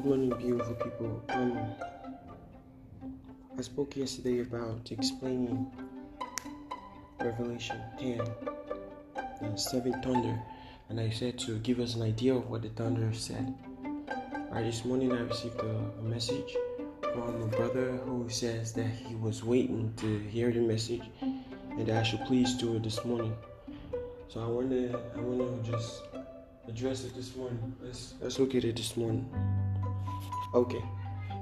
Good morning, beautiful people. Um, I spoke yesterday about explaining Revelation 10, the seventh thunder, and I said to give us an idea of what the thunder said. Right, this morning I received a, a message from a brother who says that he was waiting to hear the message and that I should please do it this morning. So I want to, I want to just address it this morning. Let's let's look at it this morning. Okay,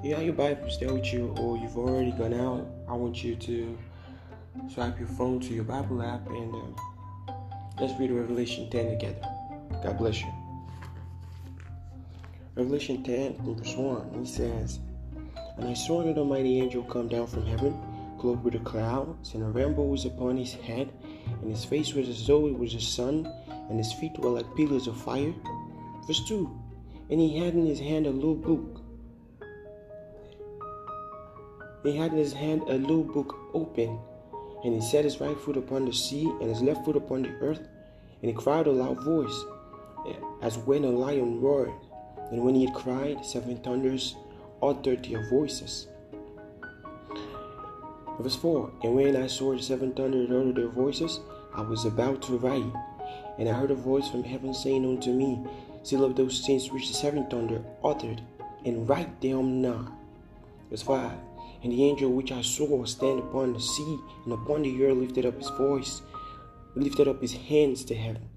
you have your Bibles there with you, or you've already gone out. I want you to swipe your phone to your Bible app and um, let's read Revelation 10 together. God bless you. Revelation 10, verse 1, he says, And I saw an almighty angel come down from heaven, clothed with a cloud, and a rainbow was upon his head, and his face was as though it was the sun, and his feet were like pillars of fire. Verse 2 And he had in his hand a little book. He had in his hand a little book open, and he set his right foot upon the sea and his left foot upon the earth, and he cried a loud voice, as when a lion roared. And when he had cried, seven thunders uttered their voices. Verse 4 And when I saw the seven thunders utter their voices, I was about to write. And I heard a voice from heaven saying unto me, Seal up those things which the seven thunder uttered, and write them not. Verse 5 And the angel which I saw was stand upon the sea and upon the earth lifted up his voice, lifted up his hands to heaven,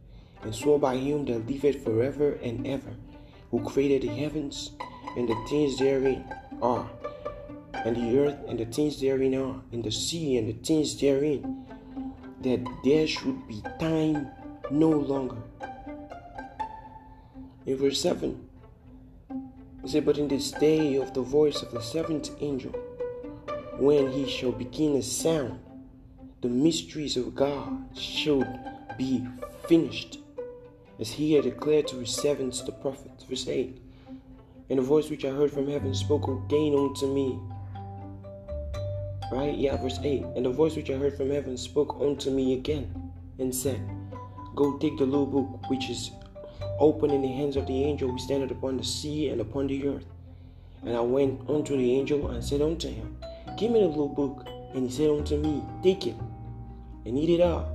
and swore by him that liveth forever and ever, who created the heavens and the things therein are, and the earth and the things therein are, and the sea and the things therein, that there should be time no longer. In verse 7, it said, But in this day of the voice of the seventh angel, when he shall begin a sound, the mysteries of God shall be finished, as he had declared to his servants the prophets. Verse 8, And the voice which I heard from heaven spoke again unto me. Right? Yeah, verse 8. And the voice which I heard from heaven spoke unto me again, and said, Go take the little book which is open in the hands of the angel who standeth upon the sea and upon the earth. And I went unto the angel and said unto him, Give me the little book. And he said unto me, Take it and eat it up,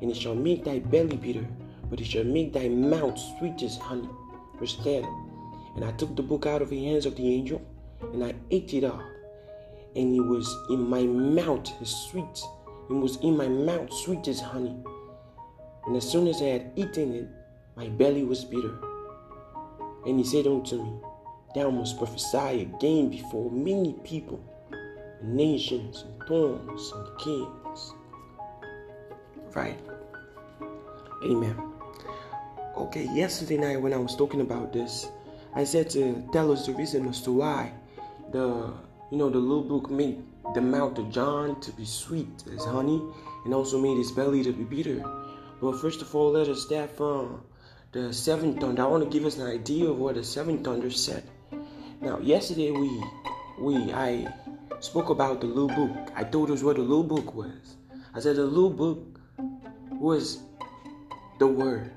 and it shall make thy belly bitter, but it shall make thy mouth sweet as honey. Verse 10. And I took the book out of the hands of the angel, and I ate it up, and it was in my mouth as sweet. It was in my mouth sweet as honey. And as soon as I had eaten it, my belly was bitter. And he said unto me, Thou must prophesy again before many people, nations, and thrones, and kings. Right? Amen. Okay, yesterday night when I was talking about this, I said to tell us the reason as to why the you know the little book made the mouth of John to be sweet as honey, and also made his belly to be bitter. But first of all, let us start from the seventh thunder. I want to give us an idea of what the seventh thunder said. Now, yesterday we we I spoke about the little book. I told us what the little book was. I said the little book was the word.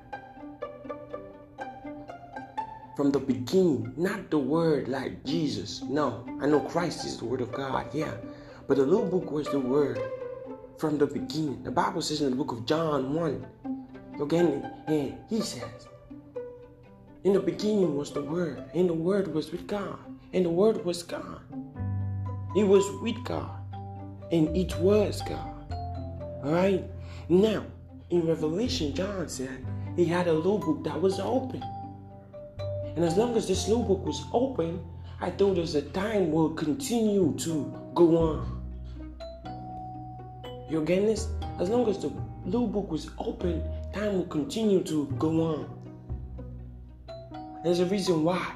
From the beginning, not the word like Jesus. No, I know Christ is the word of God, yeah. But the little book was the word from the beginning. The Bible says in the book of John 1, again, and he says, In the beginning was the Word, and the Word was with God, and the Word was God. It was with God, and it was God. Alright? Now, in Revelation, John said he had a little book that was open. And as long as this little book was open, I thought as the time will continue to go on. You getting this? As long as the little book was open, time will continue to go on. There's a reason why.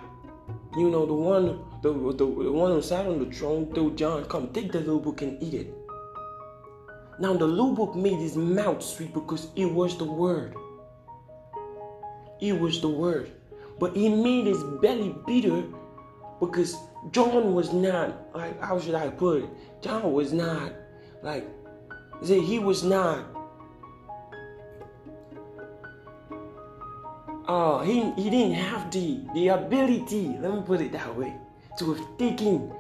You know, the one the, the, the one who sat on the throne told John, come take the little book and eat it. Now the little book made his mouth sweet because it was the word. It was the word. But he made his belly bitter because John was not like how should I put it? John was not like he was not uh, he, he didn't have the, the ability, let me put it that way, to have taken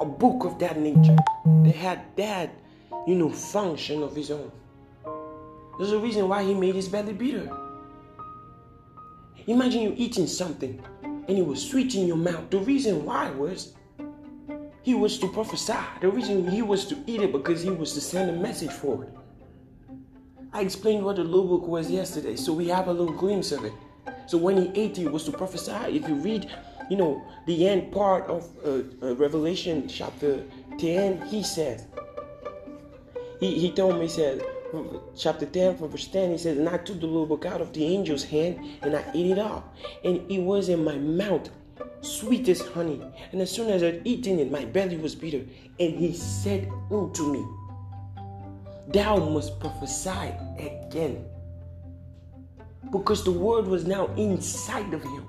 a book of that nature. They had that, you know, function of his own. There's a reason why he made his belly bitter. Imagine you eating something and it was sweet in your mouth. The reason why was he was to prophesy. The reason he was to eat it because he was to send a message for it. I explained what the law book was yesterday, so we have a little glimpse of it. So when he ate it, he was to prophesy. If you read, you know, the end part of uh, uh, Revelation chapter 10, he says, he, he told me, he said, chapter 10 from verse 10 he says and i took the little book out of the angel's hand and i ate it up and it was in my mouth sweet as honey and as soon as i'd eaten it my belly was bitter and he said unto me thou must prophesy again. Because the word was now inside of him.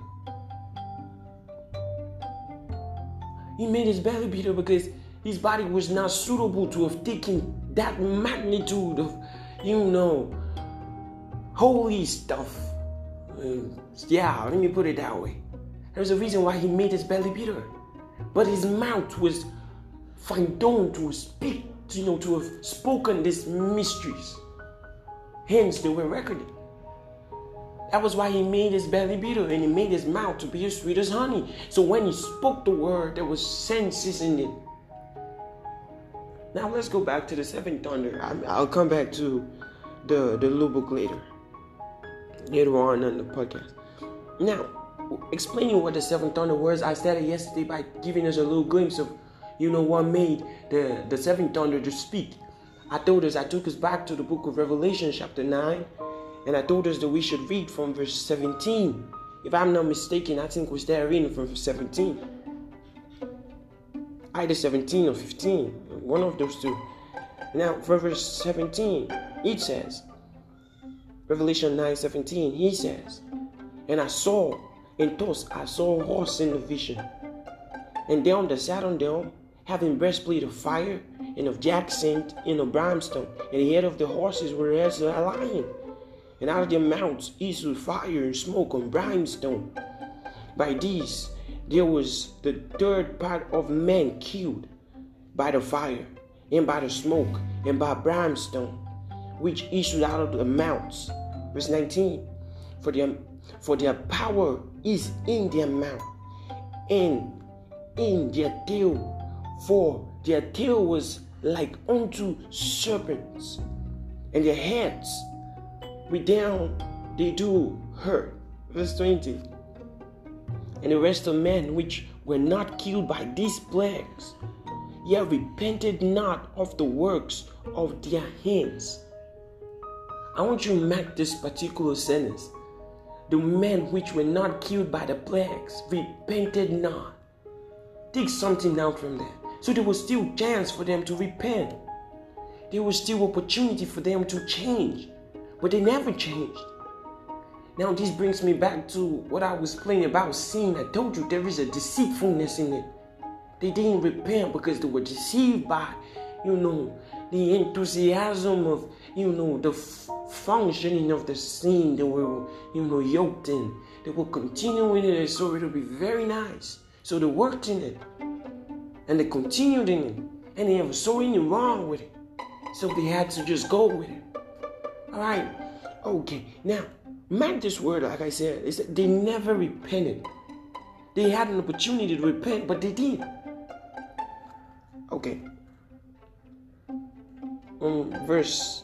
He made his belly bitter because his body was not suitable to have taken that magnitude of, you know, holy stuff. Yeah, let me put it that way. There's a reason why he made his belly bitter. But his mouth was found to speak you know, to have spoken these mysteries. Hence, they were recorded. That was why he made his belly bitter and he made his mouth to be as sweet as honey. So when he spoke the word, there was senses in it. Now let's go back to the seventh thunder. I'll come back to the the book later, later on in the podcast. Now, explaining what the seventh thunder was, I started yesterday by giving us a little glimpse of you know what made the, the seventh thunder to speak. I told us, I took us back to the book of Revelation, chapter 9, and I told us that we should read from verse 17. If I'm not mistaken, I think we're there reading from verse 17. Either 17 or 15, one of those two. Now, for verse 17, it says, Revelation 9 17, he says, And I saw, and thus I saw a horse in the vision, and down that sat on them having breastplate of fire and of jacinth and of brimstone, and the head of the horses were as a lion, and out of their mouths issued fire and smoke and brimstone. By these there was the third part of men killed by the fire, and by the smoke, and by brimstone, which issued out of the mouths. Verse 19 For their, for their power is in their mouth, and in their tail for their tail was like unto serpents, and their heads with down they do hurt. Verse 20. And the rest of men which were not killed by these plagues, yet repented not of the works of their hands. I want you to mark this particular sentence. The men which were not killed by the plagues repented not. Take something out from that. So there was still chance for them to repent. There was still opportunity for them to change. But they never changed. Now this brings me back to what I was playing about sin. I told you there is a deceitfulness in it. They didn't repent because they were deceived by, you know, the enthusiasm of, you know, the f- functioning of the sin they were, you know, yoked in. They were continuing in it, so it'll be very nice. So they worked in it and they continued in it, and they was so anything wrong with it. So they had to just go with it. All right, okay. Now, mark this word, like I said, is that they never repented. They had an opportunity to repent, but they did. Okay. Um, verse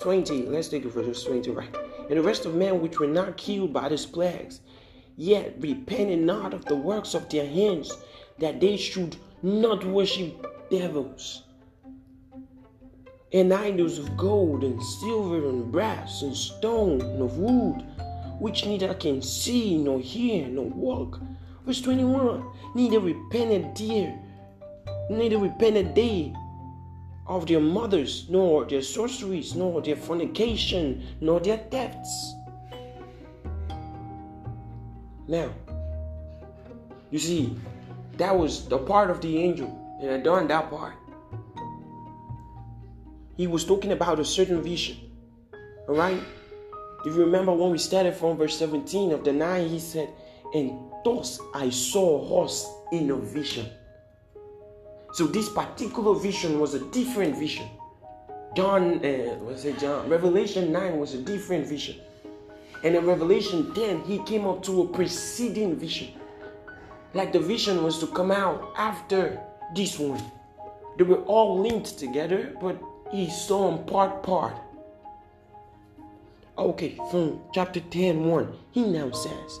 20, let's take it verse 20, right? And the rest of men which were not killed by these plagues, yet repented not of the works of their hands, that they should not worship devils and idols of gold and silver and brass and stone and of wood, which neither can see nor hear nor walk. Verse 21 Neither repented dear, neither repented they of their mothers, nor their sorceries, nor their fornication, nor their thefts. Now, you see, that was the part of the angel, and I done that part. He was talking about a certain vision. Alright? If you remember when we started from verse 17 of the 9, he said, And thus I saw a horse in a vision. So this particular vision was a different vision. John, uh, what's it, John? Revelation 9 was a different vision. And in Revelation 10, he came up to a preceding vision. Like the vision was to come out after this one. They were all linked together, but he saw them part part. Okay, from chapter 10 1, he now says,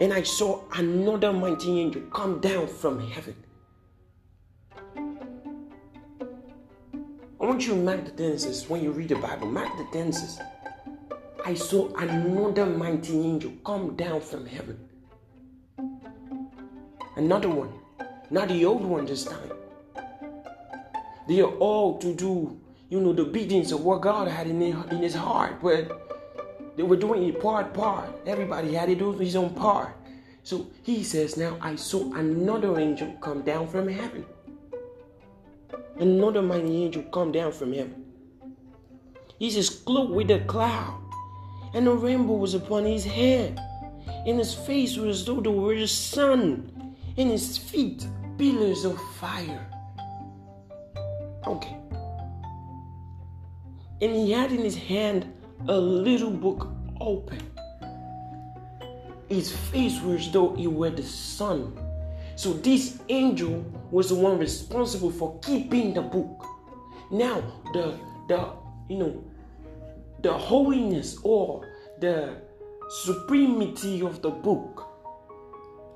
And I saw another mighty angel come down from heaven. I want you to mark the tenses when you read the Bible. Mark the tenses. I saw another mighty angel come down from heaven. Another one, not the old one this time. They are all to do, you know, the beatings of what God had in, in his heart, but they were doing it part part. Everybody had to do his own part. So he says, Now I saw another angel come down from heaven. Another mighty angel come down from heaven. He says, cloaked with a cloud, and a rainbow was upon his head. And his face was as though there were the sun, and his feet pillars of fire. Okay. And he had in his hand a little book open. His face was as though he were the sun. So this angel was the one responsible for keeping the book. Now the the you know the holiness or the supremacy of the book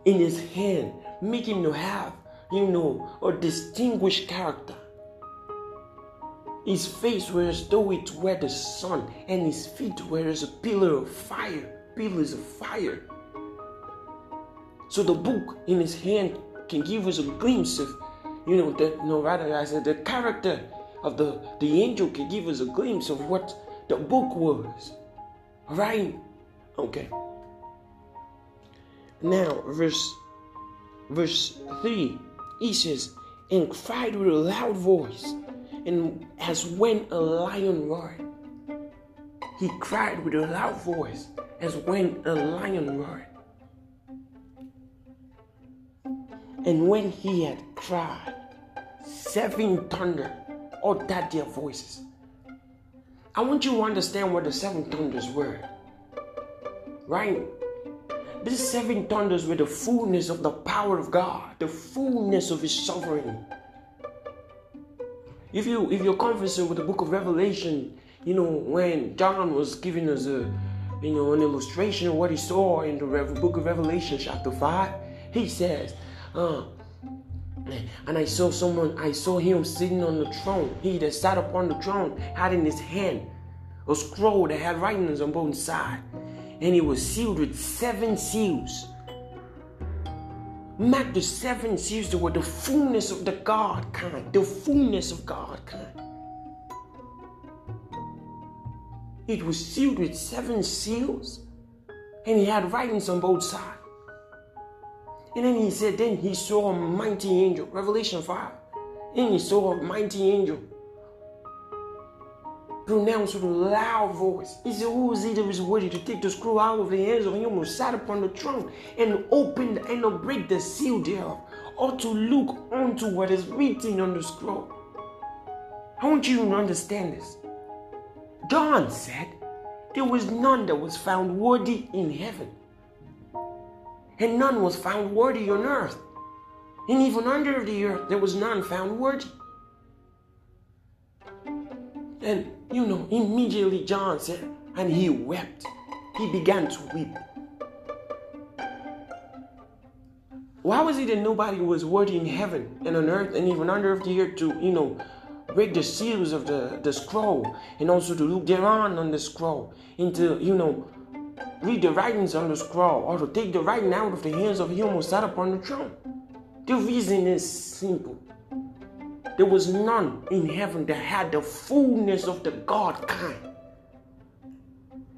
in his hand make him to have you know a distinguished character. His face was as though it were the sun, and his feet were as a pillar of fire, pillars of fire. So the book in his hand can give us a glimpse of, you know, the no rather I said the character of the the angel can give us a glimpse of what the book was. Right? Okay. Now verse verse three, he says, and cried with a loud voice and as when a lion roared. He cried with a loud voice, as when a lion roared. And when he had cried, seven thunder uttered their voices. I want you to understand what the seven thunders were. Right? These seven thunders were the fullness of the power of God, the fullness of His sovereignty. If you if you're conversing with the book of Revelation, you know when John was giving us a you know an illustration of what he saw in the book of Revelation chapter five, he says, uh, and I saw someone, I saw him sitting on the throne. He that sat upon the throne had in his hand a scroll that had writings on both sides, and it was sealed with seven seals. Mark the seven seals were the fullness of the God kind, the fullness of God kind. It was sealed with seven seals, and he had writings on both sides. And then he said, Then he saw a mighty angel, Revelation 5. And he saw a mighty angel pronounced with a loud voice. He said, Who is he that is worthy to take the scroll out of the hands of him who sat upon the throne and open and break the seal thereof, or to look unto what is written on the scroll? I want you to understand this. John said, There was none that was found worthy in heaven, and none was found worthy on earth. And even under the earth, there was none found worthy. And you know, immediately John said, and he wept. He began to weep. Why was it that nobody was worthy in heaven and on earth and even under the earth to, you know, break the seals of the, the scroll and also to look thereon on the scroll and to, you know, read the writings on the scroll or to take the writing out of the hands of him who sat upon the throne? The reason is simple. There was none in heaven that had the fullness of the God kind.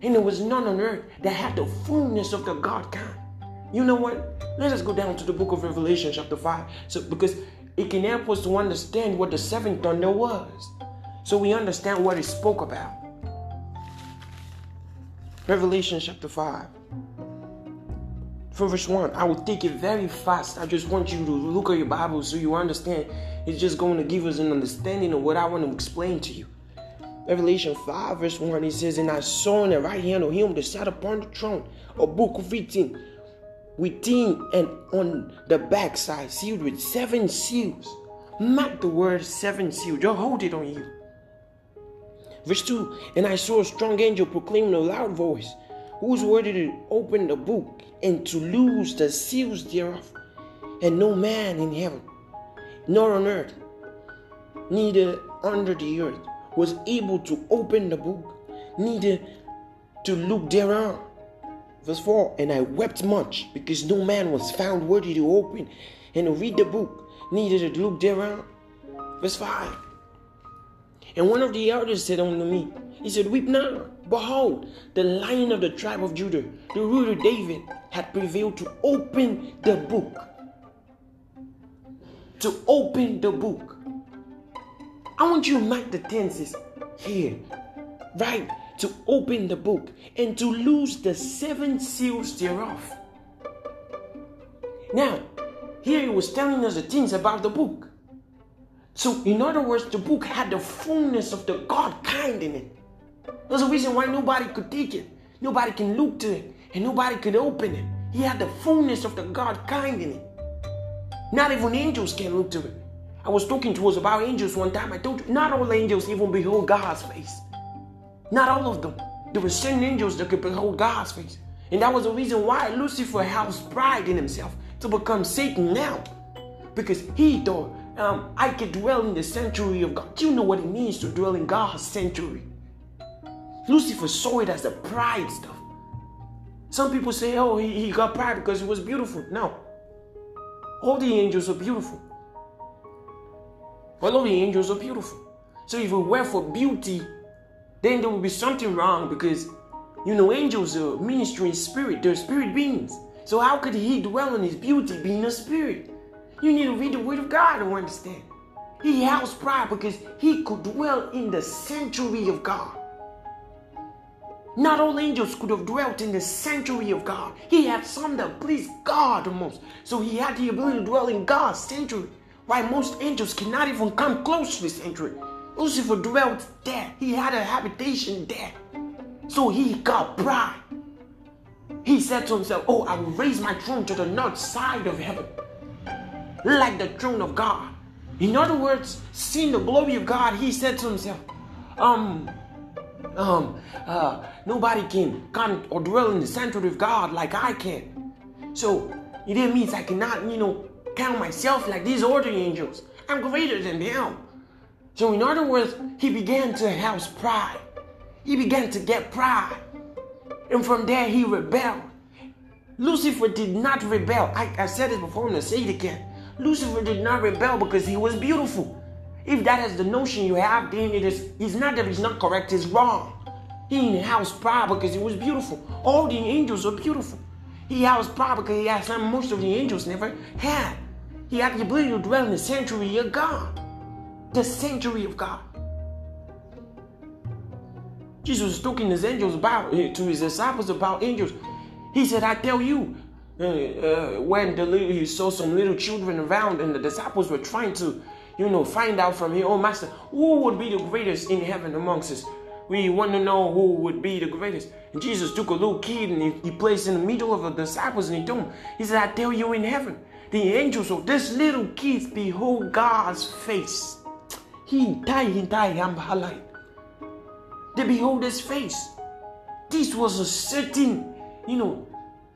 And there was none on earth that had the fullness of the God kind. You know what? Let us go down to the book of Revelation, chapter 5. So because it can help us to understand what the seventh thunder was. So we understand what it spoke about. Revelation chapter 5. From verse 1, I will take it very fast. I just want you to look at your Bible so you understand. It's just going to give us an understanding of what I want to explain to you. Revelation 5, verse 1, it says, And I saw in the right hand of him that sat upon the throne a book written within and on the backside, sealed with seven seals. Mark the word seven seals. Just hold it on you. Verse 2 And I saw a strong angel proclaiming a loud voice, Who is worthy to open the book and to loose the seals thereof? And no man in heaven, nor on earth, neither under the earth, was able to open the book, neither to look thereon. Verse 4 And I wept much because no man was found worthy to open and to read the book, neither to look thereon. Verse 5 And one of the elders said unto me, He said, Weep not. Behold, the lion of the tribe of Judah, the of David, had prevailed to open the book. To open the book. I want you to mark the tenses here. Right? To open the book and to lose the seven seals thereof. Now, here he was telling us the things about the book. So, in other words, the book had the fullness of the God kind in it. There's a reason why nobody could take it, nobody can look to it, and nobody could open it. He had the fullness of the God kind in it. Not even angels can look to it. I was talking to us about angels one time. I told you, not all angels even behold God's face. Not all of them. There were certain angels that could behold God's face. And that was the reason why Lucifer housed pride in himself to become Satan now. Because he thought, um, I could dwell in the sanctuary of God. Do you know what it means to dwell in God's sanctuary? Lucifer saw it as a pride stuff. Some people say, oh, he, he got pride because it was beautiful. No. All the angels are beautiful. All of the angels are beautiful. So if we were for beauty, then there would be something wrong because, you know, angels are ministering spirit. They're spirit beings. So how could he dwell in his beauty being a spirit? You need to read the word of God to understand. He housed pride because he could dwell in the sanctuary of God. Not all angels could have dwelt in the sanctuary of God. He had some that pleased God the most. So he had the ability to dwell in God's sanctuary. Why most angels cannot even come close to the sanctuary. Lucifer dwelt there. He had a habitation there. So he got pride. He said to himself, Oh, I will raise my throne to the north side of heaven, like the throne of God. In other words, seeing the glory of God, he said to himself, Um, um, uh, nobody can come or dwell in the sanctuary of God like I can. So it means I cannot, you know, count myself like these other angels. I'm greater than them. So, in other words, he began to house pride. He began to get pride. And from there, he rebelled. Lucifer did not rebel. I, I said it before, I'm to say it again. Lucifer did not rebel because he was beautiful. If that is the notion you have, then it is it's not that he's not correct, it's wrong. He housed pride because he was beautiful. All the angels are beautiful. He housed pride because he had something most of the angels never had. He had the ability to dwell in the sanctuary of God. The sanctuary of God. Jesus was talking to his angels about eh, to his disciples about angels. He said, I tell you, uh, uh, when the he saw some little children around and the disciples were trying to, you know, find out from him, oh master, who would be the greatest in heaven amongst us? We want to know who would be the greatest. And Jesus took a little kid and he, he placed in the middle of the disciples and he told him, he said, I tell you in heaven, the angels of this little kid behold God's face. He They behold his face. This was a certain, you know,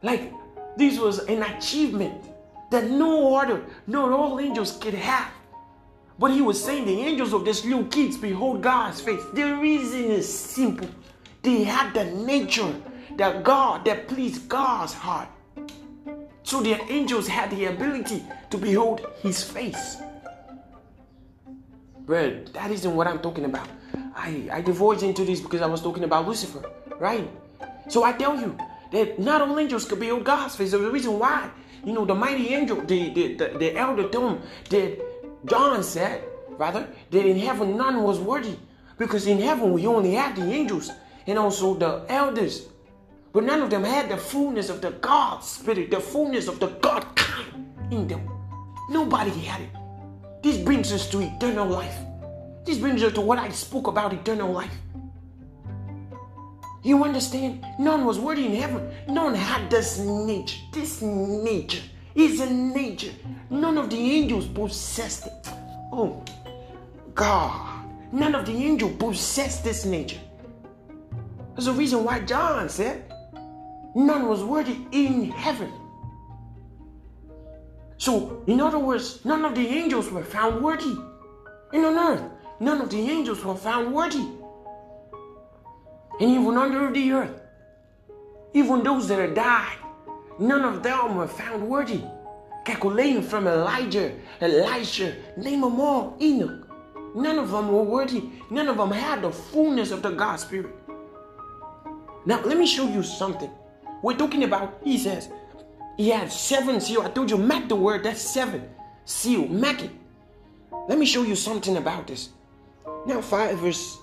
like this was an achievement that no other, not all angels could have. But he was saying the angels of this little kids behold God's face. The reason is simple. They had the nature that God that pleased God's heart. So the angels had the ability to behold his face. But that isn't what I'm talking about. I, I divulged into this because I was talking about Lucifer, right? So I tell you that not all angels could behold God's face. There's a reason why. You know, the mighty angel, the, the, the, the elder him that John said, rather, that in heaven none was worthy. Because in heaven we only have the angels and also the elders. But none of them had the fullness of the God spirit, the fullness of the God kind in them. Nobody had it. This brings us to eternal life. This brings us to what I spoke about eternal life. You understand? None was worthy in heaven. None had this nature. This nature is a nature. None of the angels possessed it. Oh, God. None of the angels possessed this nature. There's a reason why John said, None was worthy in heaven. So, in other words, none of the angels were found worthy. And on earth, none of the angels were found worthy. And even under the earth, even those that had died, none of them were found worthy. Calculating from Elijah, Elisha, name them all, Enoch. None of them were worthy. None of them had the fullness of the God Spirit. Now, let me show you something. We're talking about, he says, he had seven seal. I told you, mark the word, that's seven. Seal, mark it. Let me show you something about this. Now, 5 verse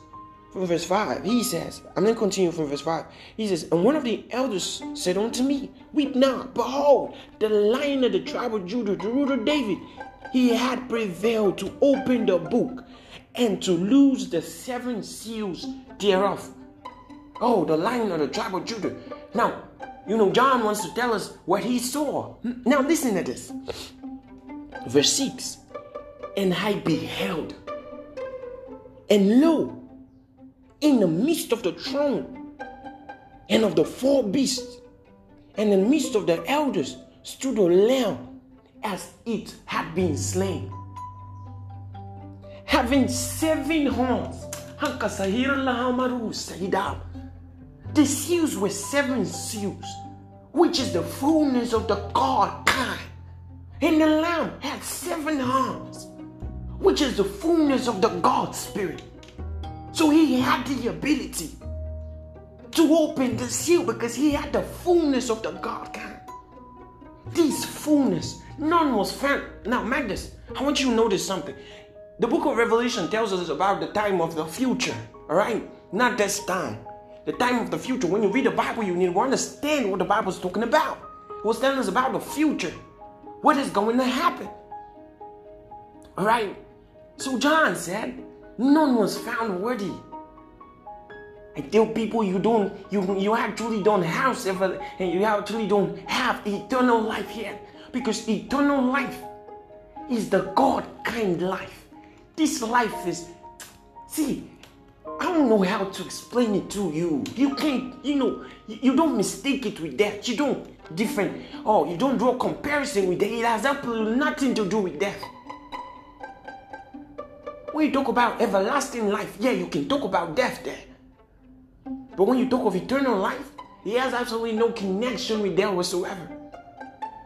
from verse 5, he says, I'm going to continue from verse 5. He says, And one of the elders said unto me, Weep not, behold, the lion of the tribe of Judah, the root of David, he had prevailed to open the book and to loose the seven seals thereof. Oh, the lion of the tribe of Judah. Now, you know, John wants to tell us what he saw. Now, listen to this. Verse 6 And I beheld, and lo, in the midst of the throne and of the four beasts, and in the midst of the elders, stood a lamb as it had been slain, having seven horns. The seals were seven seals, which is the fullness of the God kind. And the Lamb had seven arms, which is the fullness of the God Spirit. So he had the ability to open the seal because he had the fullness of the God kind. This fullness, none was found. Now, Magnus, I want you to notice something. The book of Revelation tells us about the time of the future, all right? Not this time the time of the future. When you read the Bible, you need to understand what the Bible is talking about. It was telling us about the future. What is going to happen? All right. So John said, none was found worthy. I tell people you don't, you you actually don't have and you actually don't have eternal life yet, because eternal life is the God kind life. This life is, see, I don't know how to explain it to you. You can't, you know, you don't mistake it with death. You don't different. Oh, you don't draw comparison with death. It has absolutely nothing to do with death. When you talk about everlasting life, yeah, you can talk about death there. But when you talk of eternal life, it has absolutely no connection with death whatsoever.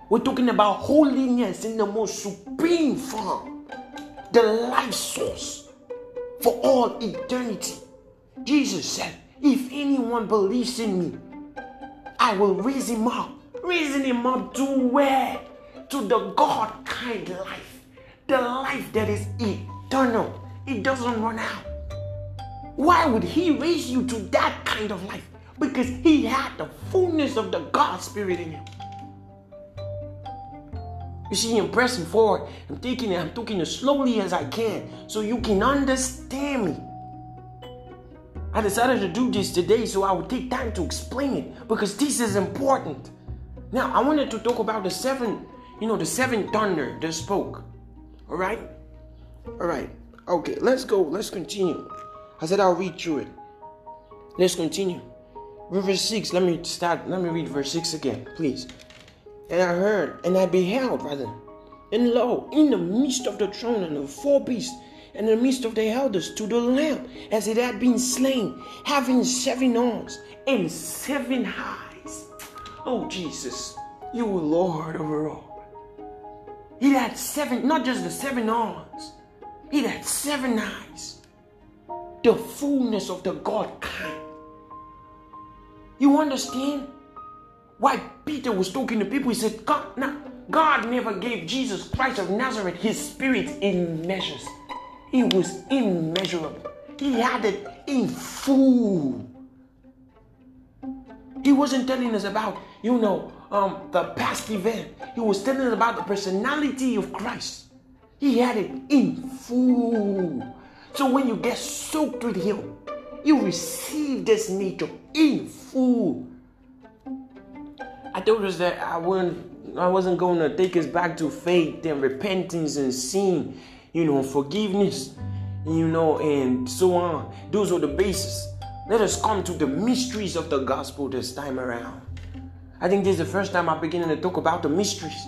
We're talking about holiness in the most supreme form, the life source for all eternity. Jesus said, If anyone believes in me, I will raise him up. Raising him up to where? To the God kind life. The life that is eternal. It doesn't run out. Why would he raise you to that kind of life? Because he had the fullness of the God Spirit in him. You see, I'm pressing forward. I'm taking it, I'm talking as slowly as I can so you can understand me. I decided to do this today so I would take time to explain it because this is important. Now, I wanted to talk about the seven, you know, the seven thunder that spoke. All right? All right. Okay, let's go. Let's continue. I said I'll read through it. Let's continue. Verse 6, let me start. Let me read verse 6 again, please. And I heard, and I beheld, rather, and lo, in the midst of the throne and the four beasts, in the midst of the elders to the lamb as it had been slain, having seven horns and seven eyes. Oh, Jesus, you were Lord over all. He had seven, not just the seven horns, he had seven eyes. The fullness of the God kind. You understand? Why Peter was talking to people, he said, God, now, God never gave Jesus Christ of Nazareth his spirit in measures. It was immeasurable. He had it in full. He wasn't telling us about, you know, um, the past event. He was telling us about the personality of Christ. He had it in full. So when you get soaked with Him, you receive this nature in full. I told us that I wouldn't I wasn't going to take us back to faith and repentance and sin, you know, forgiveness, you know, and so on. Those are the bases. Let us come to the mysteries of the gospel this time around. I think this is the first time I'm beginning to talk about the mysteries.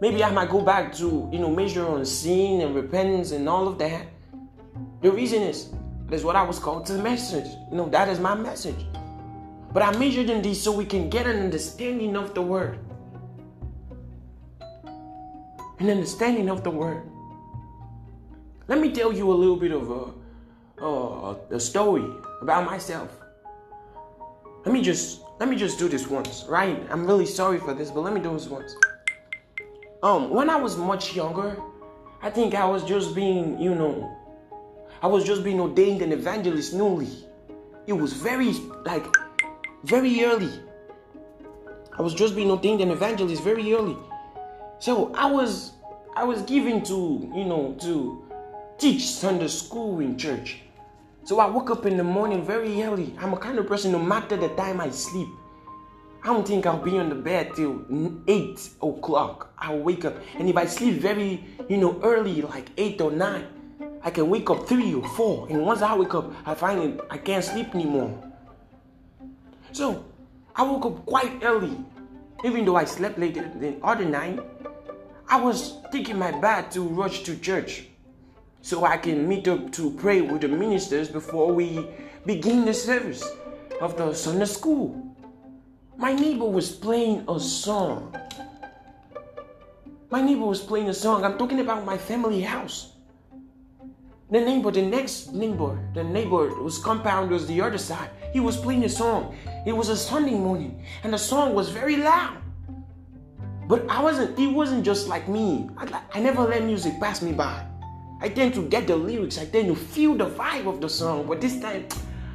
Maybe I might go back to, you know, measure on sin and repentance and all of that. The reason is that's what I was called to the message. You know, that is my message. But I measured in these so we can get an understanding of the word an understanding of the word. Let me tell you a little bit of a, a, a story about myself. Let me just let me just do this once, right? I'm really sorry for this, but let me do this once. Um, when I was much younger, I think I was just being, you know, I was just being ordained an evangelist newly. It was very like very early. I was just being ordained an evangelist very early. So I was I was given to, you know, to teach Sunday school in church. So I woke up in the morning very early. I'm a kind of person, no matter the time I sleep, I don't think I'll be on the bed till 8 o'clock. I'll wake up. And if I sleep very, you know, early, like 8 or 9, I can wake up 3 or 4. And once I wake up, I find it, I can't sleep anymore. So I woke up quite early, even though I slept later than other night. I was taking my bath to rush to church so I can meet up to pray with the ministers before we begin the service of the Sunday school. My neighbor was playing a song. My neighbor was playing a song. I'm talking about my family house. The neighbor, the next neighbor, the neighbor whose compound was the other side, he was playing a song. It was a Sunday morning, and the song was very loud. But I wasn't, it wasn't just like me. I, I never let music pass me by. I tend to get the lyrics, I tend to feel the vibe of the song. But this time,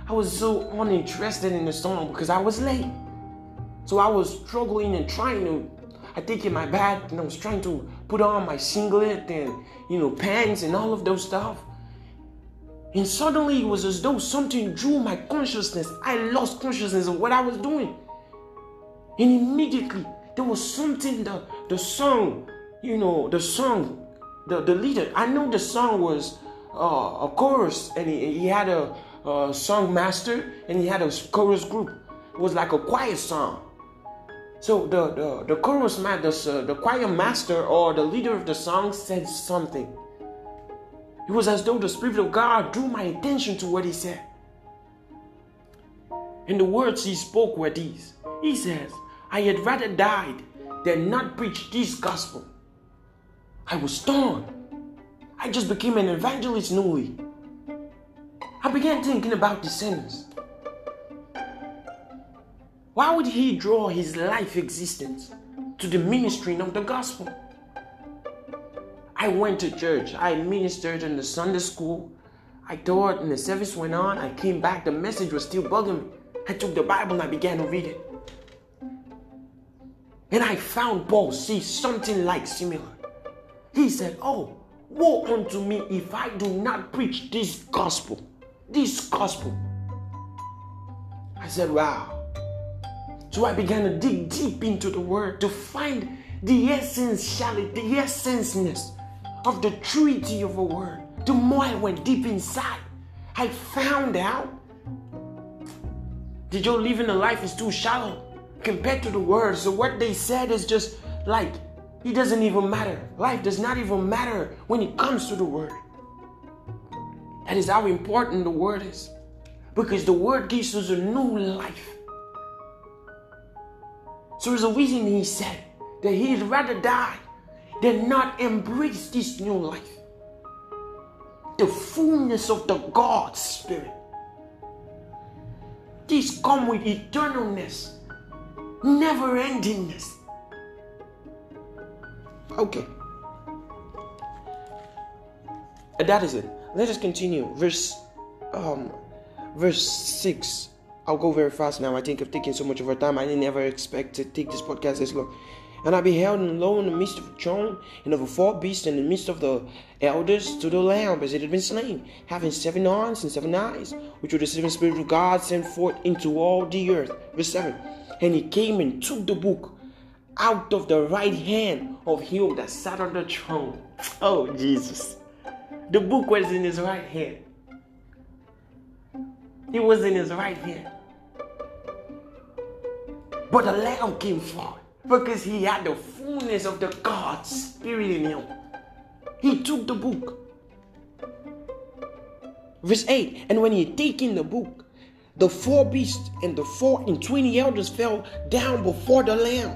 I was so uninterested in the song because I was late. So I was struggling and trying to, I think in my bag, and I was trying to put on my singlet and, you know, pants and all of those stuff. And suddenly it was as though something drew my consciousness. I lost consciousness of what I was doing. And immediately there was something the the song, you know, the song, the, the leader. I know the song was uh, a chorus, and he, he had a, a song master, and he had a chorus group. It was like a choir song. So the the, the chorus man, the, uh, the choir master or the leader of the song said something. It was as though the Spirit of God drew my attention to what he said. And the words he spoke were these. He says, I had rather died than not preach this gospel. I was torn. I just became an evangelist newly. I began thinking about the sentence. Why would he draw his life existence to the ministering of the gospel? I went to church. I ministered in the Sunday school. I taught and the service went on. I came back. The message was still bugging me. I took the Bible and I began to read it. And I found Paul see something like similar. He said, Oh, woe unto me if I do not preach this gospel. This gospel. I said, Wow. So I began to dig deep into the word to find the essentiality, the essenceness of the truity of a word. The more I went deep inside, I found out that your living a life is too shallow compared to the word. So what they said is just like it doesn't even matter. Life does not even matter when it comes to the word. That is how important the word is. Because the word gives us a new life. So there's a reason he said that he'd rather die than not embrace this new life. The fullness of the God Spirit. This come with eternalness never endingness. Okay. And That is it. Let us continue. Verse um verse 6 I'll go very fast now. I think I've taken so much of our time. I didn't ever expect to take this podcast this long. And I beheld lo in the midst of the throne and of the four beasts in the midst of the elders to the Lamb as it had been slain, having seven arms and seven eyes, which were the seven spirits of God sent forth into all the earth. Verse 7. And he came and took the book out of the right hand of him that sat on the throne. Oh, Jesus. The book was in his right hand. It was in his right hand. But the lamb came forth because he had the fullness of the God Spirit in him. He took the book. Verse 8 And when he had taken the book, the four beasts and the four and twenty elders fell down before the Lamb,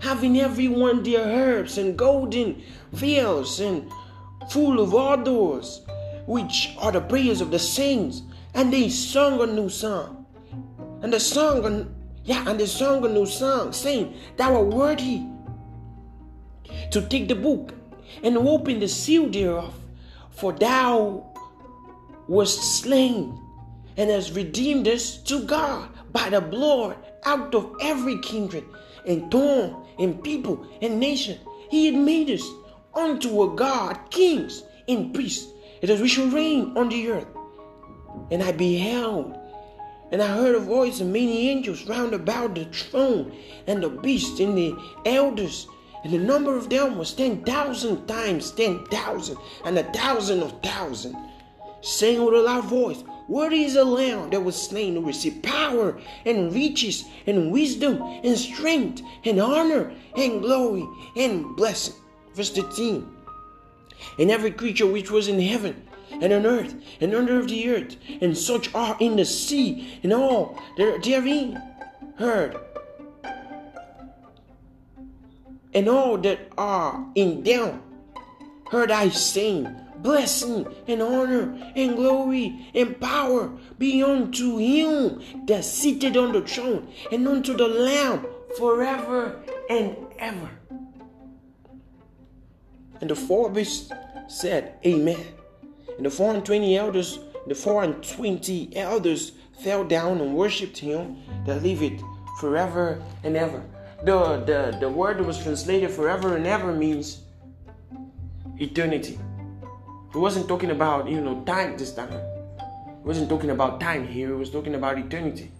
having every one their herbs and golden veils and full of odors, which are the prayers of the saints. And they sung a new song. And the song yeah, and they sung a new song, saying, Thou art worthy to take the book and open the seal thereof, for thou wast slain and hast redeemed us to God by the blood out of every kindred and tongue and people and nation. He had made us unto a God kings and priests, that we should reign on the earth. And I beheld and I heard a voice of many angels round about the throne, and the beast and the elders. And the number of them was ten thousand times ten thousand, and a thousand of thousand, saying with a loud voice, Worthy is the Lamb that was slain to receive power and riches and wisdom and strength and honor and glory and blessing. Verse 13. And every creature which was in heaven and on earth and under the earth, and such are in the sea, and all that therein heard, and all that are in them heard I saying, Blessing and honor and glory and power be unto him that seated on the throne and unto the Lamb forever and ever. And the four beasts said, Amen. And the four and twenty elders, the four and twenty elders fell down and worshipped him that liveth forever and ever. The, the, the word that was translated forever and ever means eternity. He wasn't talking about, you know, time this time. He wasn't talking about time here, he was talking about eternity.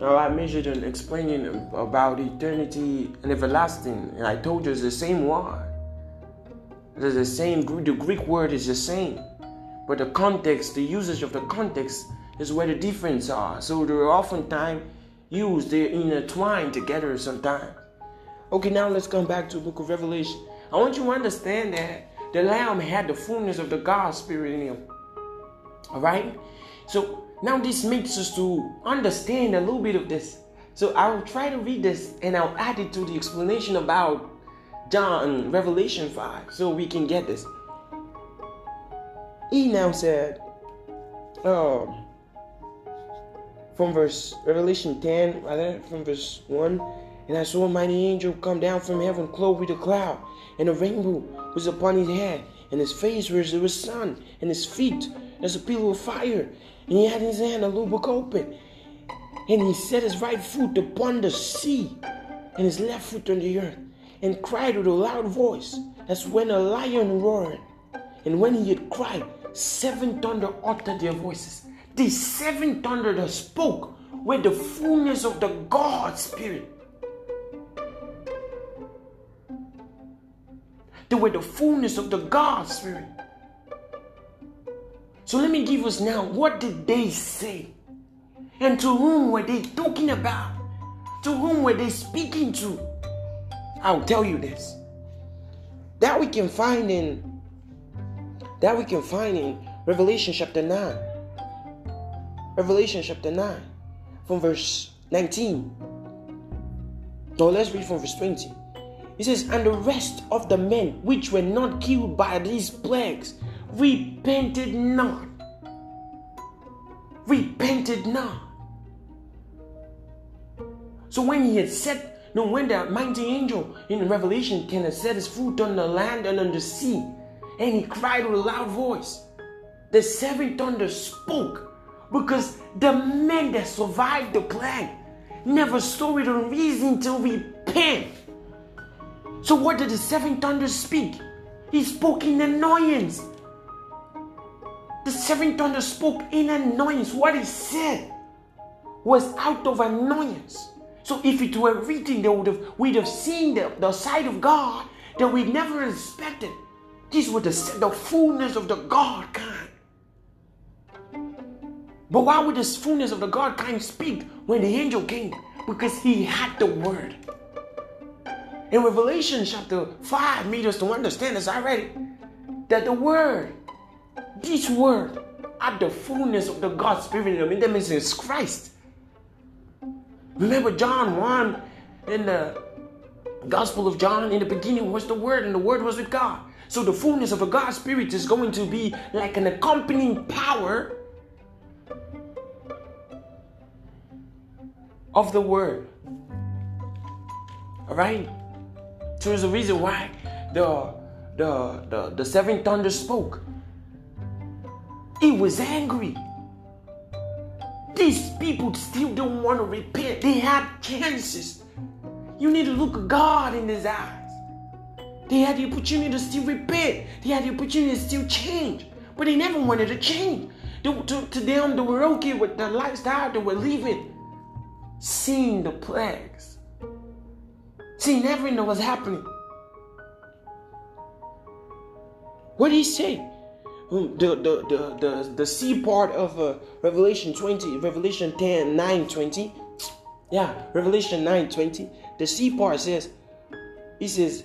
Now I measured in explaining about eternity and everlasting, and I told you it's the same word. It's the same, the Greek word is the same. But the context, the usage of the context is where the difference are. So they're oftentimes used, they're intertwined together sometimes. Okay, now let's come back to the book of Revelation. I want you to understand that the Lamb had the fullness of the God Spirit in him. Alright? So now this makes us to understand a little bit of this. So I will try to read this and I'll add it to the explanation about John, Revelation 5, so we can get this. He now said, um, from verse Revelation 10, rather, from verse 1, and I saw a mighty angel come down from heaven, clothed with a cloud, and a rainbow was upon his head, and his face was as the sun, and his feet as a pillar of fire, and he had in his hand a little book open, and he set his right foot upon the sea, and his left foot on the earth and cried with a loud voice, as when a lion roared. And when he had cried, seven thunder uttered their voices. The seven thunder that spoke with the fullness of the God Spirit. They were the fullness of the God Spirit. So let me give us now what did they say? And to whom were they talking about? To whom were they speaking to? I'll tell you this. That we can find in that we can find in Revelation chapter 9. Revelation chapter 9 from verse 19. Now let's read from verse 20. It says, And the rest of the men which were not killed by these plagues repented not. Repented not. So when he had set no, when the mighty angel in Revelation can have set his foot on the land and on the sea, and he cried with a loud voice, the seven thunders spoke Because the men that survived the plague never saw it on reason to repent. So, what did the seven thunders speak? He spoke in annoyance. The seven thunders spoke in annoyance. What he said was out of annoyance. So if it were written, they would have we'd have seen the, the side of God that we never expected. This was the, the fullness of the God kind. But why would this fullness of the God kind speak when the angel came? Because he had the word. In Revelation chapter 5 made us to understand this already. That the word, this word, had the fullness of the God Spirit in them. That means it's Christ. Remember John 1 in the Gospel of John, in the beginning was the Word, and the Word was with God. So the fullness of a God Spirit is going to be like an accompanying power of the Word. Alright? So there's a reason why the the the, the seven thunder spoke. He was angry. These people still don't want to repent. They had chances. You need to look God in his eyes. They had the opportunity to still repent. They had the opportunity to still change. But they never wanted to change. They, to, to them, they were okay with the lifestyle they were living. Seeing the plagues. Seeing everything that was happening. What did he say? The, the, the, the, the C part of uh, Revelation 20, Revelation 10, 9, 20. Yeah, Revelation 9, 20. The C part says, he says,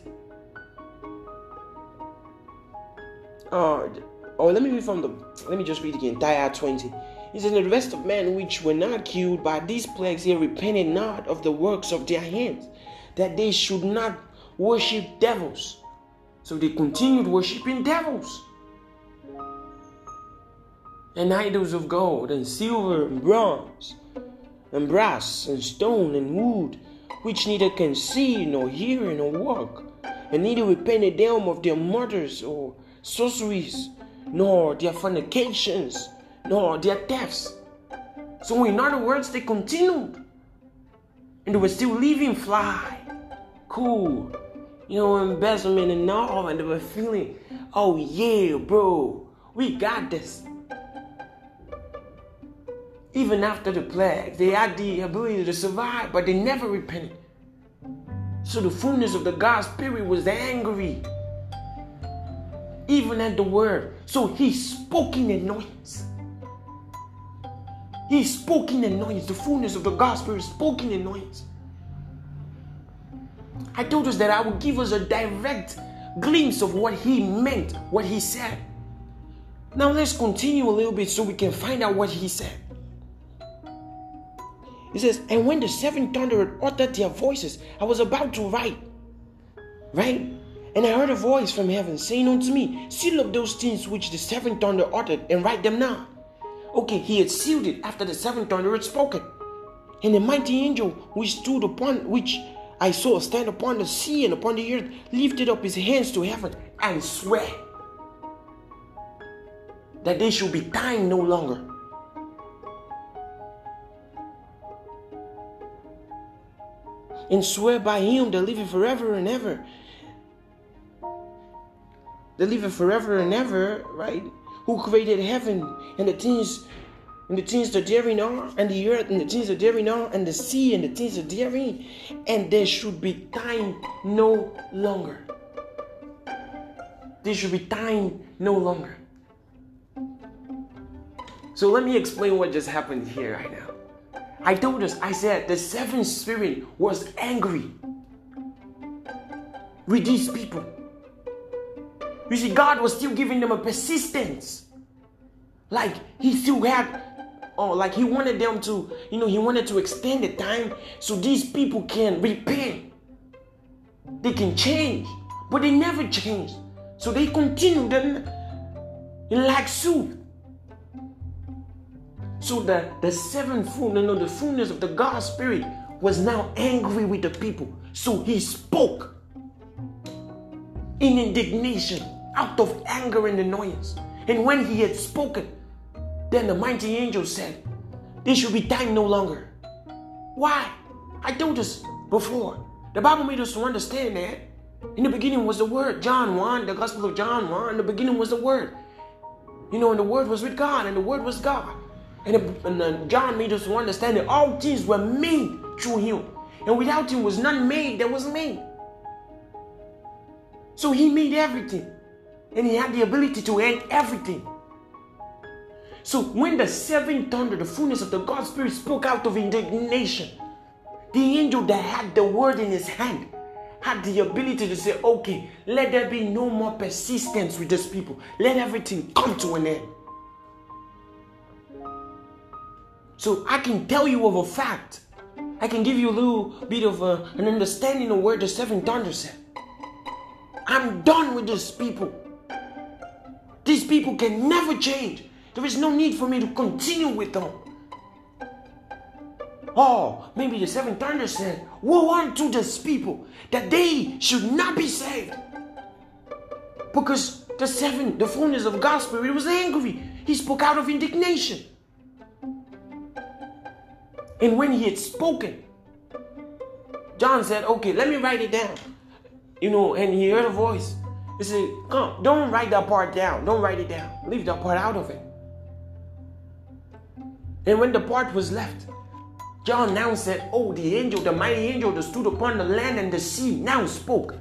uh, oh, let me read from the, let me just read the entire 20. He says, The rest of men which were not killed by these plagues, they repented not of the works of their hands, that they should not worship devils. So they continued worshiping devils and idols of gold and silver and bronze and brass and stone and wood, which neither can see nor hear nor walk, and neither repented them of their murders or sorceries, nor their fornications, nor their thefts. So, in other words, they continued. And they were still living fly, cool, you know, embezzlement and all, and they were feeling, oh yeah, bro, we got this. Even after the plague, they had the ability to survive, but they never repented. So the fullness of the God Spirit was angry, even at the word. So he spoke in annoyance. He spoke in annoyance. The fullness of the God Spirit spoke in annoyance. I told us that I would give us a direct glimpse of what he meant, what he said. Now let's continue a little bit so we can find out what he said. He says, And when the seven thundered uttered their voices, I was about to write. Right? And I heard a voice from heaven saying unto me, Seal up those things which the seven thunder uttered and write them now. Okay, he had sealed it after the seven thunder had spoken. And the mighty angel which stood upon which I saw stand upon the sea and upon the earth lifted up his hands to heaven and swear that they should be time no longer and swear by him that liveth forever and ever. That liveth forever and ever, right? Who created heaven and the things and the things that therein are, and the earth and the things that therein are, and the sea and the things that therein, and there should be time no longer. There should be time no longer. So let me explain what just happened here right now. I told us, I said, the seventh spirit was angry with these people. You see, God was still giving them a persistence. Like he still had, oh, like he wanted them to, you know, he wanted to extend the time so these people can repent. They can change. But they never changed. So they continued in, in like soup. So that the, the sevenfold, no, no, the fullness of the God Spirit was now angry with the people. So he spoke in indignation, out of anger and annoyance. And when he had spoken, Then the mighty angel said, This should be time no longer. Why? I told us before. The Bible made us to understand that. In the beginning was the Word. John 1, the Gospel of John 1, in the beginning was the Word. You know, and the Word was with God, and the Word was God. And, and uh, John made us understand that all things were made through Him. And without Him was none made that was made. So He made everything. And He had the ability to end everything. So when the seven thunder, the fullness of the God Spirit spoke out of indignation, the angel that had the word in his hand had the ability to say, okay, let there be no more persistence with these people. Let everything come to an end. So I can tell you of a fact. I can give you a little bit of a, an understanding of where the seven thunder said. I'm done with these people. These people can never change. There is no need for me to continue with them. Oh, maybe the seven thunder said, Woe unto these people that they should not be saved. Because the seven, the fullness of God's Spirit was angry. He spoke out of indignation. And when he had spoken, John said, Okay, let me write it down. You know, and he heard a voice. He said, Come, don't write that part down. Don't write it down. Leave that part out of it. And when the part was left, John now said, Oh, the angel, the mighty angel that stood upon the land and the sea now spoke.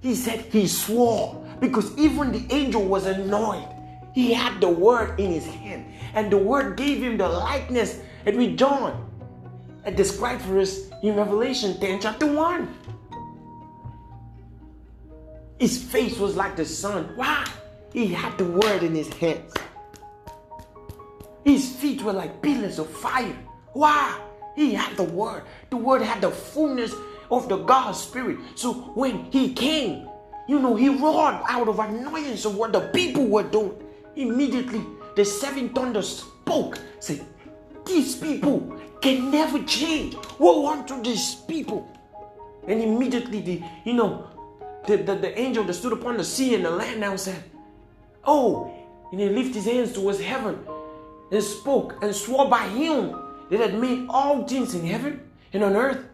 He said he swore because even the angel was annoyed. He had the word in his hand, and the word gave him the likeness that we John described for us in Revelation 10, chapter 1. His face was like the sun. Why? He had the word in his hands. His feet were like pillars of fire. Why? He had the word. The word had the fullness of the God Spirit. So when he came, you know, he roared out of annoyance of what the people were doing. Immediately, the seven thunders spoke, said, These people can never change. Woe unto these people. And immediately, the, you know, the, the, the angel that stood upon the sea and the land now said, Oh, and he lifted his hands towards heaven and spoke and swore by him that had made all things in heaven and on earth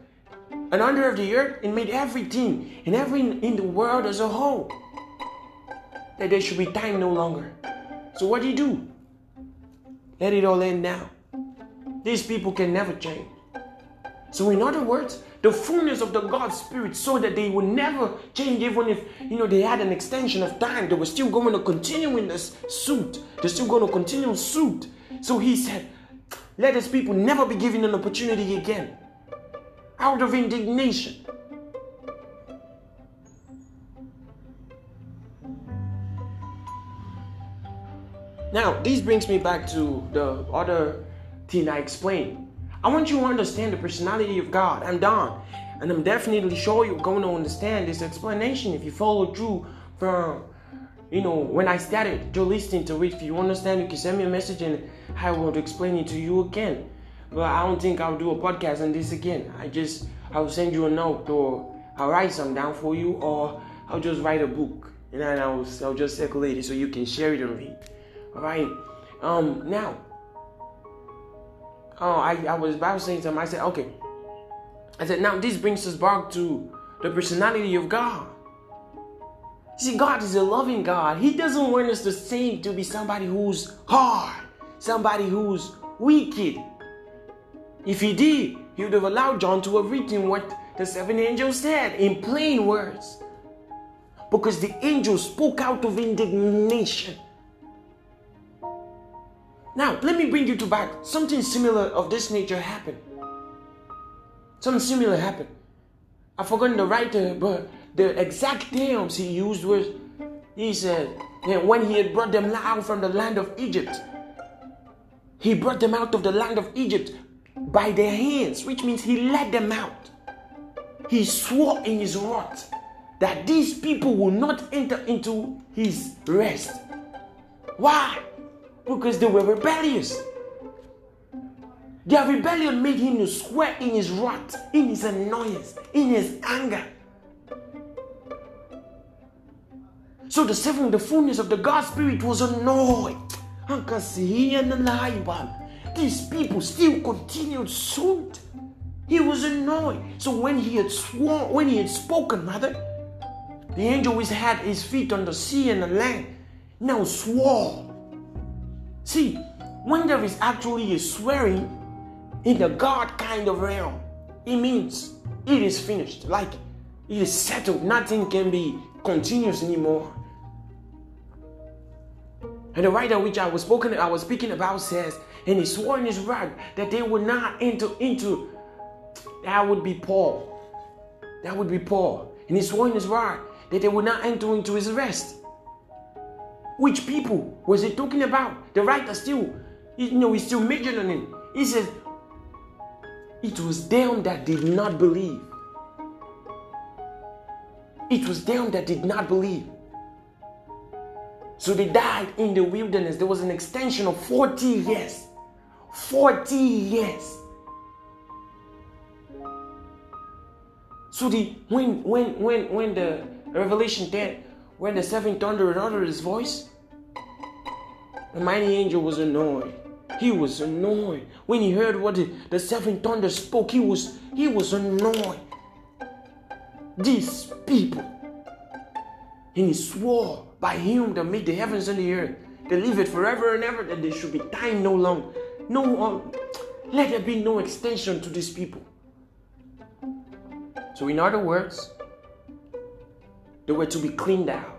and under the earth and made everything and every in the world as a whole. That there should be time no longer. So what do you do? Let it all end now. These people can never change. So in other words, the fullness of the God Spirit so that they would never change even if you know they had an extension of time. They were still going to continue in this suit. They're still going to continue suit. So he said, let his people never be given an opportunity again. Out of indignation. Now, this brings me back to the other thing I explained. I want you to understand the personality of God. I'm Don. And I'm definitely sure you're going to understand this explanation if you follow through from, you know, when I started to listening to it. If you understand, you can send me a message and I will explain it to you again. But I don't think I'll do a podcast on this again. I just, I'll send you a note or I'll write some down for you or I'll just write a book and then I'll, I'll just circulate it so you can share it and read. All right. Um. Now. Oh, I, I was about saying something. I said, okay. I said, now this brings us back to the personality of God. See, God is a loving God. He doesn't want us to seem to be somebody who's hard somebody who's wicked. If he did, he would have allowed John to have written what the seven angels said in plain words. Because the angel spoke out of indignation. Now, let me bring you to back. Something similar of this nature happened. Something similar happened. I've forgotten the writer, but the exact terms he used was he said, when he had brought them out from the land of Egypt, he brought them out of the land of Egypt by their hands, which means he led them out. He swore in his wrath that these people will not enter into his rest. Why? Because they were rebellious. Their rebellion made him to swear in his wrath, in his annoyance, in his anger. So the seven, the fullness of the God Spirit was annoyed And These people still continued suit. He was annoyed. So when he had sworn, when he had spoken, rather, the angel which had his feet on the sea and the land now swore. See, when there is actually a swearing in the God kind of realm, it means it is finished. Like it is settled. Nothing can be continuous anymore. And the writer which I was spoken, I was speaking about says, and he swore in his wrath that they would not enter into. That would be Paul. That would be Paul. And he swore in his wrath that they would not enter into his rest. Which people was he talking about? The writer still, you know, he's still mentioning it. He says, it was them that did not believe. It was them that did not believe. So they died in the wilderness. There was an extension of 40 years. 40 years. So the when when when when the Revelation 10, when the seventh thunder uttered his voice, the mighty angel was annoyed. He was annoyed. When he heard what the, the seventh thunder spoke, he was he was annoyed. These people. And he swore by him that made the heavens and the earth, that live it forever and ever, that there should be time no long. No, um, let there be no extension to these people. So, in other words, they were to be cleaned out.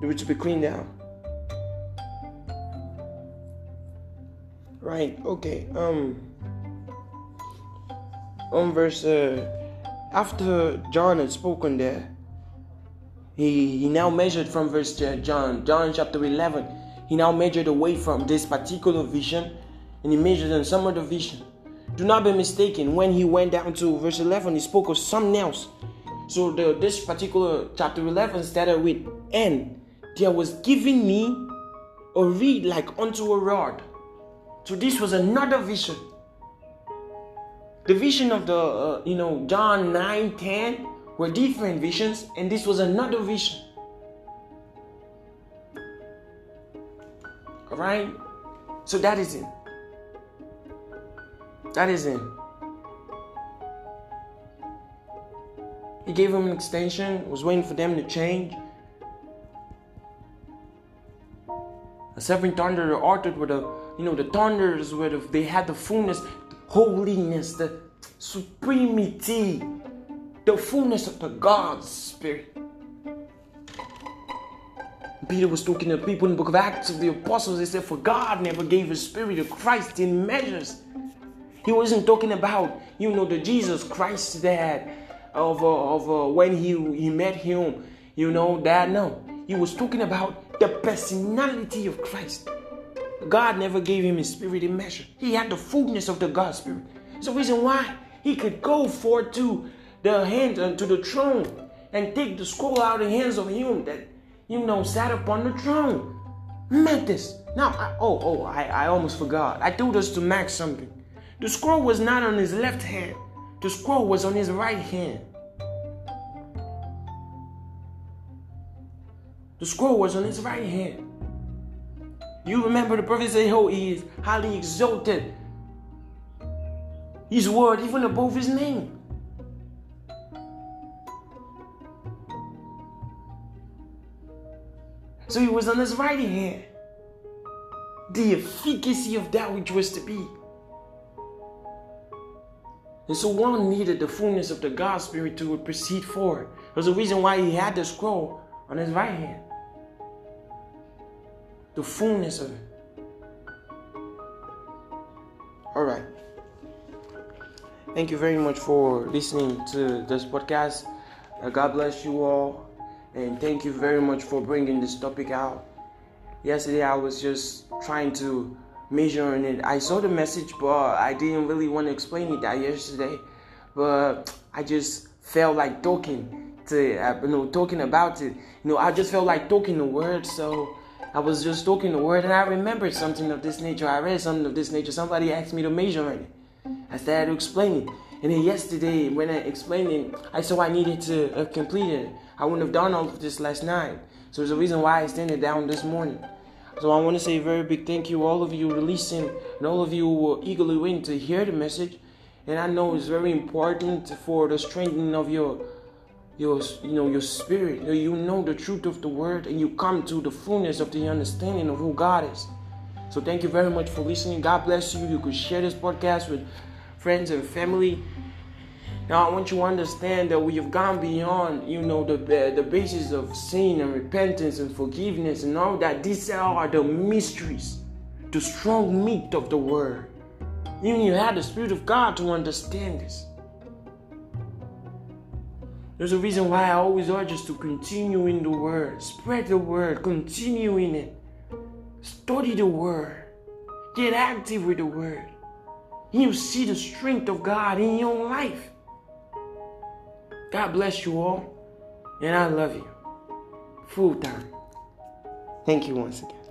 They were to be cleaned out. Right, okay. Um on verse uh, after John had spoken there, he, he now measured from verse uh, John, John chapter 11. He now measured away from this particular vision and he measured on some other vision. Do not be mistaken. When he went down to verse 11, he spoke of something else. So the, this particular chapter 11 started with, and there was given me a reed like unto a rod. So this was another vision. The vision of the, uh, you know, John 9 10 were different visions, and this was another vision. All right? So that is it. That is it. He gave them an extension, was waiting for them to change. A seven thunder altered with a, you know, the thunders where the, they had the fullness, the holiness, the supremacy, the fullness of the God's Spirit. Peter was talking to people in the book of Acts of the Apostles. They said, For God never gave his spirit to Christ in measures. He wasn't talking about, you know, the Jesus Christ that of, uh, of uh, when he, he met him, you know, that. No. He was talking about the personality of Christ. God never gave him his spirit in measure. He had the fullness of the God spirit. It's the reason why he could go forth to the hand uh, to the throne and take the scroll out of the hands of him that you know sat upon the throne. Meant this. Now, I, oh, oh, I, I almost forgot. I told us to Max something. The scroll was not on his left hand, the scroll was on his right hand. The scroll was on his right hand. You remember the prophet said, Oh, he is highly exalted. His word even above his name. So he was on his right hand. The efficacy of that which was to be. And so one needed the fullness of the God Spirit to proceed forward. There's a reason why he had the scroll on his right hand. The fullness of it. All right. Thank you very much for listening to this podcast. Uh, God bless you all. And thank you very much for bringing this topic out. Yesterday, I was just trying to measuring it. I saw the message, but I didn't really want to explain it that yesterday. But I just felt like talking to uh, you know talking about it. You know, I just felt like talking the word, so I was just talking the word, and I remembered something of this nature. I read something of this nature. Somebody asked me to measure it. I started to explain it, And then yesterday, when I explained it, I saw I needed to uh, complete it. I wouldn't have done all of this last night. So there's a reason why I it down this morning. So I want to say a very big thank you, all of you releasing, and all of you were eagerly waiting to hear the message. And I know it's very important for the strengthening of your your you know your spirit. You know the truth of the word, and you come to the fullness of the understanding of who God is. So thank you very much for listening. God bless you. You could share this podcast with friends and family. Now I want you to understand that we have gone beyond, you know, the the basis of sin and repentance and forgiveness and all that. These are the mysteries, the strong meat of the word. You have the Spirit of God to understand this. There's a reason why I always urge us to continue in the Word, spread the Word, continue in it, study the Word, get active with the Word. You see the strength of God in your life. God bless you all, and I love you. Full time. Thank you once again.